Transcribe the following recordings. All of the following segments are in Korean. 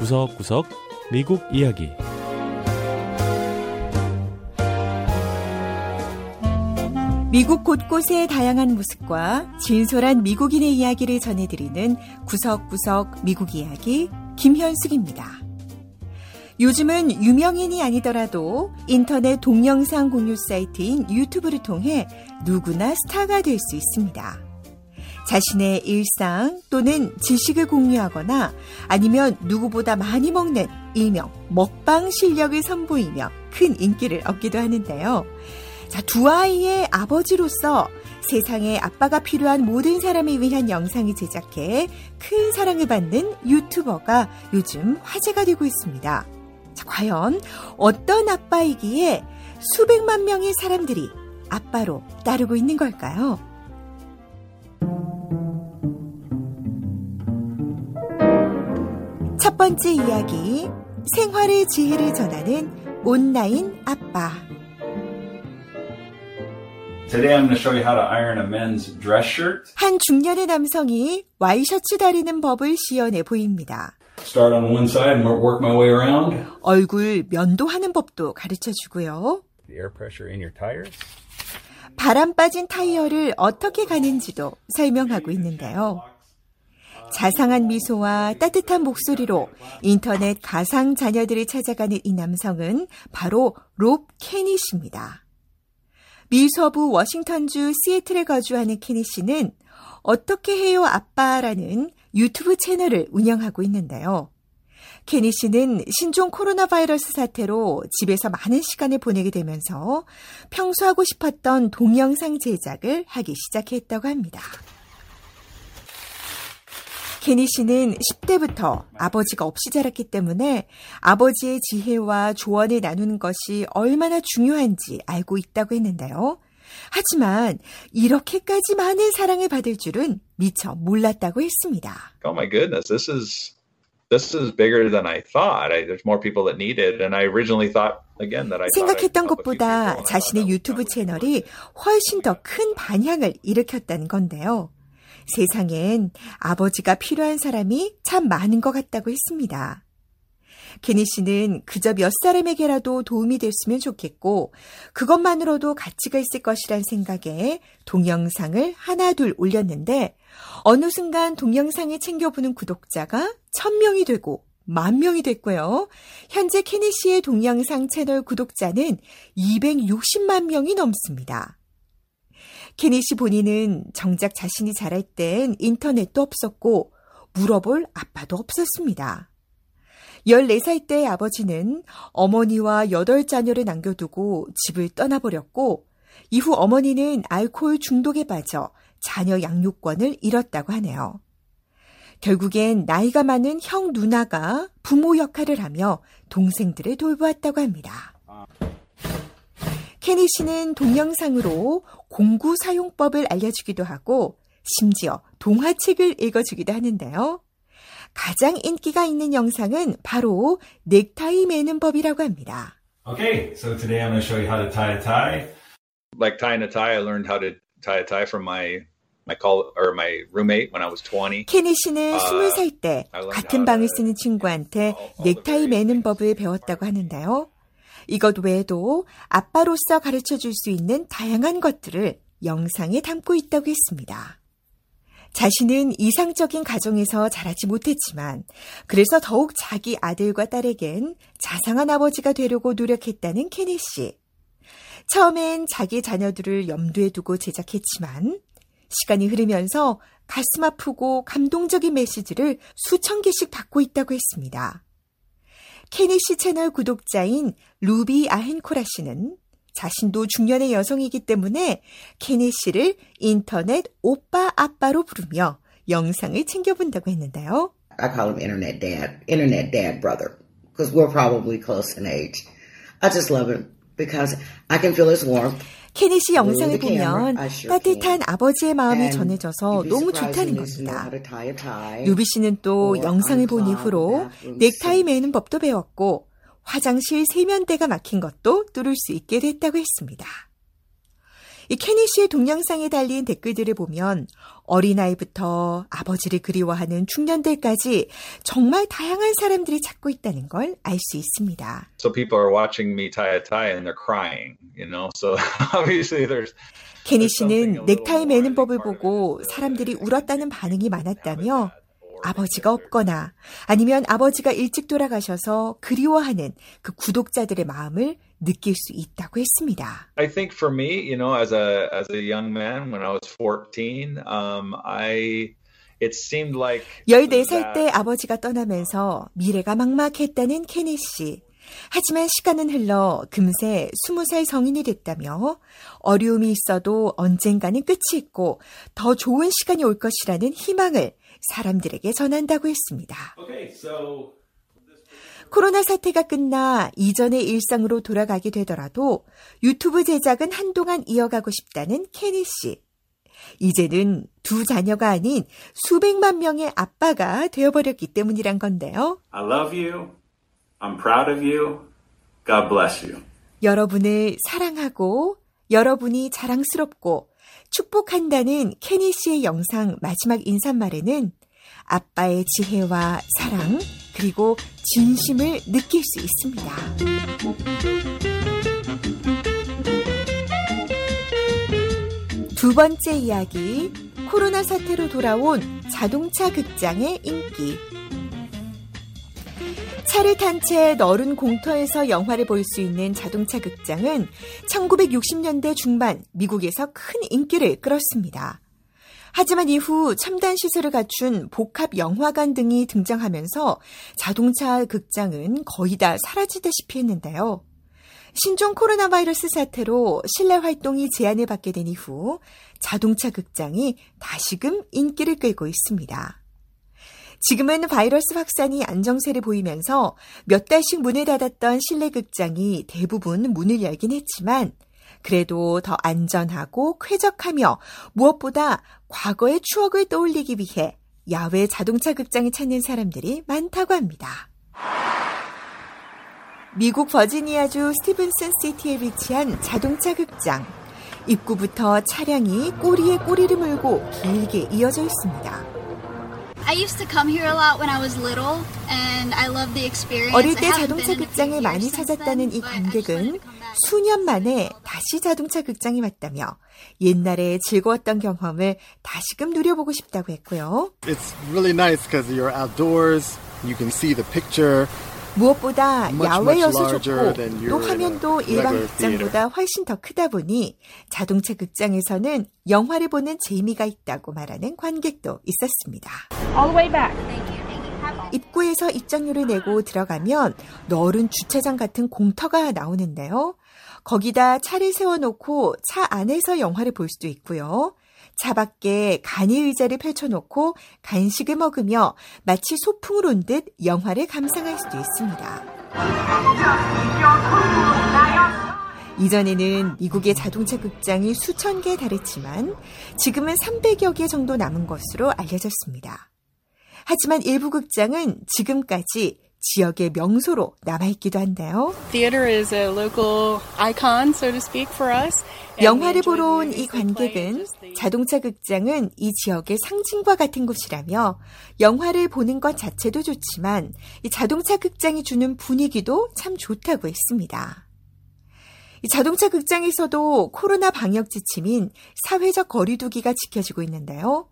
구석구석 미국 이야기 미국 곳곳의 다양한 모습과 진솔한 미국인의 이야기를 전해드리는 구석구석 미국 이야기 김현숙입니다. 요즘은 유명인이 아니더라도 인터넷 동영상 공유 사이트인 유튜브를 통해 누구나 스타가 될 수 있습니다. 자신의 일상 또는 지식을 공유하거나 아니면 누구보다 많이 먹는 일명 먹방 실력을 선보이며 큰 인기를 얻기도 하는데요. 자, 두 아이의 아버지로서 세상에 아빠가 필요한 모든 사람을 위한 영상을 제작해 큰 사랑을 받는 유튜버가 요즘 화제가 되고 있습니다. 자, 과연 어떤 아빠이기에 수백만 명의 사람들이 아빠로 따르고 있는 걸까요? 번째 이야기, 생활의 지혜를 전하는 온라인 아빠. Today I'm going to show you how to iron a men's dress shirt. 한 중년의 남성이 와이셔츠 다리는 법을 시연해 보입니다. Start on one side and work my way around. 얼굴 면도하는 법도 가르쳐 주고요. The air pressure in your tires. 바람 빠진 타이어를 어떻게 가는지도 설명하고 있는데요. 자상한 미소와 따뜻한 목소리로 인터넷 가상 자녀들을 찾아가는 이 남성은 바로 롭 케닛입니다. 미 서부 워싱턴주 시애틀에 거주하는 케닛 씨는 어떻게 해요 아빠라는 유튜브 채널을 운영하고 있는데요. 케니 씨는 신종 코로나 바이러스 사태로 집에서 많은 시간을 보내게 되면서 평소 하고 싶었던 동영상 제작을 하기 시작했다고 합니다. 케니 씨는 10대부터 아버지가 없이 자랐기 때문에 아버지의 지혜와 조언을 나누는 것이 얼마나 중요한지 알고 있다고 했는데요. 하지만 이렇게까지 많은 사랑을 받을 줄은 미처 몰랐다고 했습니다. oh my goodness, this is this is bigger than I thought. I, there's more people that need it, and I originally thought 생각했던 것보다 자신의 유튜브 채널이 훨씬 더 큰 반향을 일으켰다는 건데요. 세상엔 아버지가 필요한 사람이 참 많은 것 같다고 했습니다. 케니 씨는 그저 몇 사람에게라도 도움이 됐으면 좋겠고 그것만으로도 가치가 있을 것이란 생각에 동영상을 하나둘 올렸는데 어느 순간 동영상을 챙겨보는 구독자가 1000명이 되고 만 명이 됐고요. 현재 케니 씨의 동영상 채널 구독자는 260만 명이 넘습니다. 케니 씨 본인은 정작 자신이 자랄 땐 인터넷도 없었고 물어볼 아빠도 없었습니다. 14살 때 아버지는 어머니와 8자녀를 남겨두고 집을 떠나버렸고 이후 어머니는 알코올 중독에 빠져 자녀 양육권을 잃었다고 하네요. 결국엔 나이가 많은 형 누나가 부모 역할을 하며 동생들을 돌보았다고 합니다. 케니 씨는 동영상으로 공구 사용법을 알려주기도 하고 심지어 동화책을 읽어주기도 하는데요. 가장 인기가 있는 영상은 바로 넥타이 매는 법이라고 합니다. Okay, so today I'm going to show you how to tie a tie. like tying a tie. I learned how to tie a tie from my my call or my roommate when I was 20. 케니 씨는 아, 20살 때 같은 방을 쓰는 친구한테 넥타이 매는 법을 배웠다고 하는데요. 이것 외에도 아빠로서 가르쳐 줄 수 있는 다양한 것들을 영상에 담고 있다고 했습니다. 자신은 이상적인 가정에서 자라지 못했지만 그래서 더욱 자기 아들과 딸에겐 자상한 아버지가 되려고 노력했다는 케니 씨. 처음엔 자기 자녀들을 염두에 두고 제작했지만 시간이 흐르면서 가슴 아프고 감동적인 메시지를 수천 개씩 받고 있다고 했습니다. 케니 씨 채널 구독자인 루비 아헨코라 씨는 자신도 중년의 여성이기 때문에 케니 씨를 인터넷 오빠 아빠로 부르며 영상을 챙겨본다고 했는데요. I call him Internet Dad, Internet Dad brother, because we're probably close in age. I just love him because I can feel his warmth. 케니 씨 영상을 보면 따뜻한. 아버지의 마음이 전해져서 너무 좋다는 겁니다. 루비 씨는 또 영상을 본 이후로 넥타이. 매는 법도 배웠고 화장실 세면대가 막힌 것도 뚫을 수 있게 됐다고 했습니다. 이 케니 씨의 동영상에 달린 댓글들을 보면 어린아이부터 아버지를 그리워하는 중년들까지 정말 다양한 사람들이 찾고 있다는 걸 알 수 있습니다. So people are watching me tie a tie and they're crying, you know. So obviously there's 케니 씨는 넥타이 매는 법을 보고 사람들이 울었다는 반응이 많았다며 아버지가 없거나 아니면 아버지가 일찍 돌아가셔서 그리워하는 그 구독자들의 마음을 느낄 수 있다고 했습니다. I think for me, you know, as a as a young man when I was 14, um, I it seemed like 14살 때 아버지가 떠나면서 미래가 막막했다는 케니 씨. 하지만 시간은 흘러 금세 20살 성인이 됐다며 어려움이 있어도 언젠가는 끝이 있고 더 좋은 시간이 올 것이라는 희망을 사람들에게 전한다고 했습니다. 코로나 사태가 끝나 이전의 일상으로 돌아가게 되더라도 유튜브 제작은 한동안 이어가고 싶다는 케니 씨. 이제는 두 자녀가 아닌 수백만 명의 아빠가 되어버렸기 때문이란 건데요. I love you. I'm proud of you. God bless you. 여러분을 사랑하고 여러분이 자랑스럽고 축복한다는 케니 씨의 영상 마지막 인사말에는 아빠의 지혜와 사랑 그리고 진심을 느낄 수 있습니다. 두 번째 이야기 코로나 사태로 돌아온 자동차 극장의 인기 차를 탄 채 너른 공터에서 영화를 볼 수 있는 자동차 극장은 1960년대 중반 미국에서 큰 인기를 끌었습니다. 하지만 이후 첨단 시설을 갖춘 복합 영화관 등이 등장하면서 자동차 극장은 거의 다 사라지다시피 했는데요. 신종 코로나 바이러스 사태로 실내 활동이 제한을 받게 된 이후 자동차 극장이 다시금 인기를 끌고 있습니다. 지금은 바이러스 확산이 안정세를 보이면서 몇 달씩 문을 닫았던 실내 극장이 대부분 문을 열긴 했지만 그래도 더 안전하고 쾌적하며 무엇보다 과거의 추억을 떠올리기 위해 야외 자동차 극장을 찾는 사람들이 많다고 합니다. 미국 버지니아주 스티븐슨 시티에 위치한 자동차 극장. 입구부터 차량이 꼬리에 꼬리를 물고 길게 이어져 있습니다. I used to come here a lot when I was little, and I love the experience. 어릴 때 자동차 극장을 많이 찾았다는 이 관객은. 수년 만에 다시 자동차 극장에 왔다며 옛날에 즐거웠던 경험을 다시금 누려보고 싶다고 했고요. It's really nice because you're outdoors, you can see the picture. 무엇보다 야외여서 좋고 than 또 화면도 일반 극장보다 훨씬 더 크다 보니 자동차 극장에서는 영화를 보는 재미가 있다고 말하는 관객도 있었습니다. all the way back. 입구에서 입장료를 내고 들어가면 넓은 주차장 같은 공터가 나오는데요. 거기다 차를 세워놓고 차 안에서 영화를 볼 수도 있고요. 차 밖에 간이 의자를 펼쳐놓고 간식을 먹으며 마치 소풍을 온 듯 영화를 감상할 수도 있습니다. 이전에는 미국의 자동차 극장이 수천 개에 달했지만 지금은 300여 개 정도 남은 것으로 알려졌습니다. 하지만 일부 극장은 지금까지 지역의 명소로 남아있기도 한데요. Theater is a local icon, so to speak, for us. and we 영화를 보러 온 이 관객은 자동차 극장은 이 지역의 상징과 같은 곳이라며 영화를 보는 것 자체도 좋지만 이 자동차 극장이 주는 분위기도 참 좋다고 했습니다. 이 자동차 극장에서도 코로나 방역 지침인 사회적 거리두기가 지켜지고 있는데요.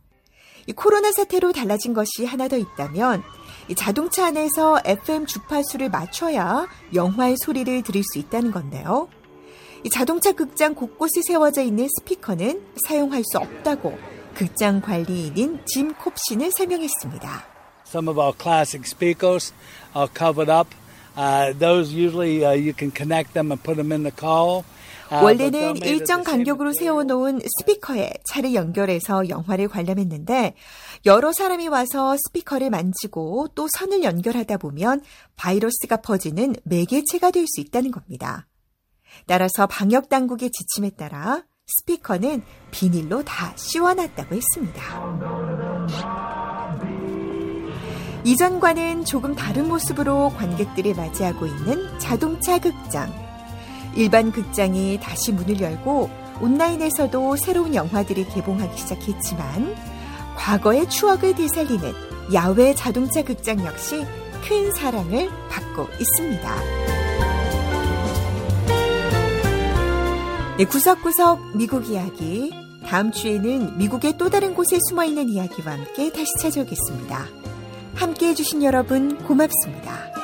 이 코로나 사태로 달라진 것이 하나 더 있다면 이 자동차 안에서 FM 주파수를 맞춰야 영화의 소리를 들을 수 있다는 건데요. 이 자동차 극장 곳곳에 세워져 있는 스피커는 사용할 수 없다고 극장 관리인인 짐 콥씨는 설명했습니다. Some of our classic speakers are covered up. Uh, those usually uh, you can connect them and put them in the car. Uh, 원래는 일정 간격으로. 세워놓은 스피커에 차를 연결해서 영화를 관람했는데 여러 사람이 와서 스피커를 만지고 또 선을 연결하다 보면 바이러스가 퍼지는 매개체가 될 수 있다는 겁니다. 따라서 방역 당국의 지침에 따라 스피커는 비닐로 다 씌워놨다고 했습니다. 이전과는 조금 다른 모습으로 관객들을 맞이하고 있는 자동차 극장. 일반 극장이 다시 문을 열고 온라인에서도 새로운 영화들이 개봉하기 시작했지만 과거의 추억을 되살리는 야외 자동차 극장 역시 큰 사랑을 받고 있습니다. 네, 구석구석 미국 이야기. 다음 주에는 미국의 또 다른 곳에 숨어 있는 이야기와 함께 다시 찾아오겠습니다. 함께 해주신 여러분 고맙습니다.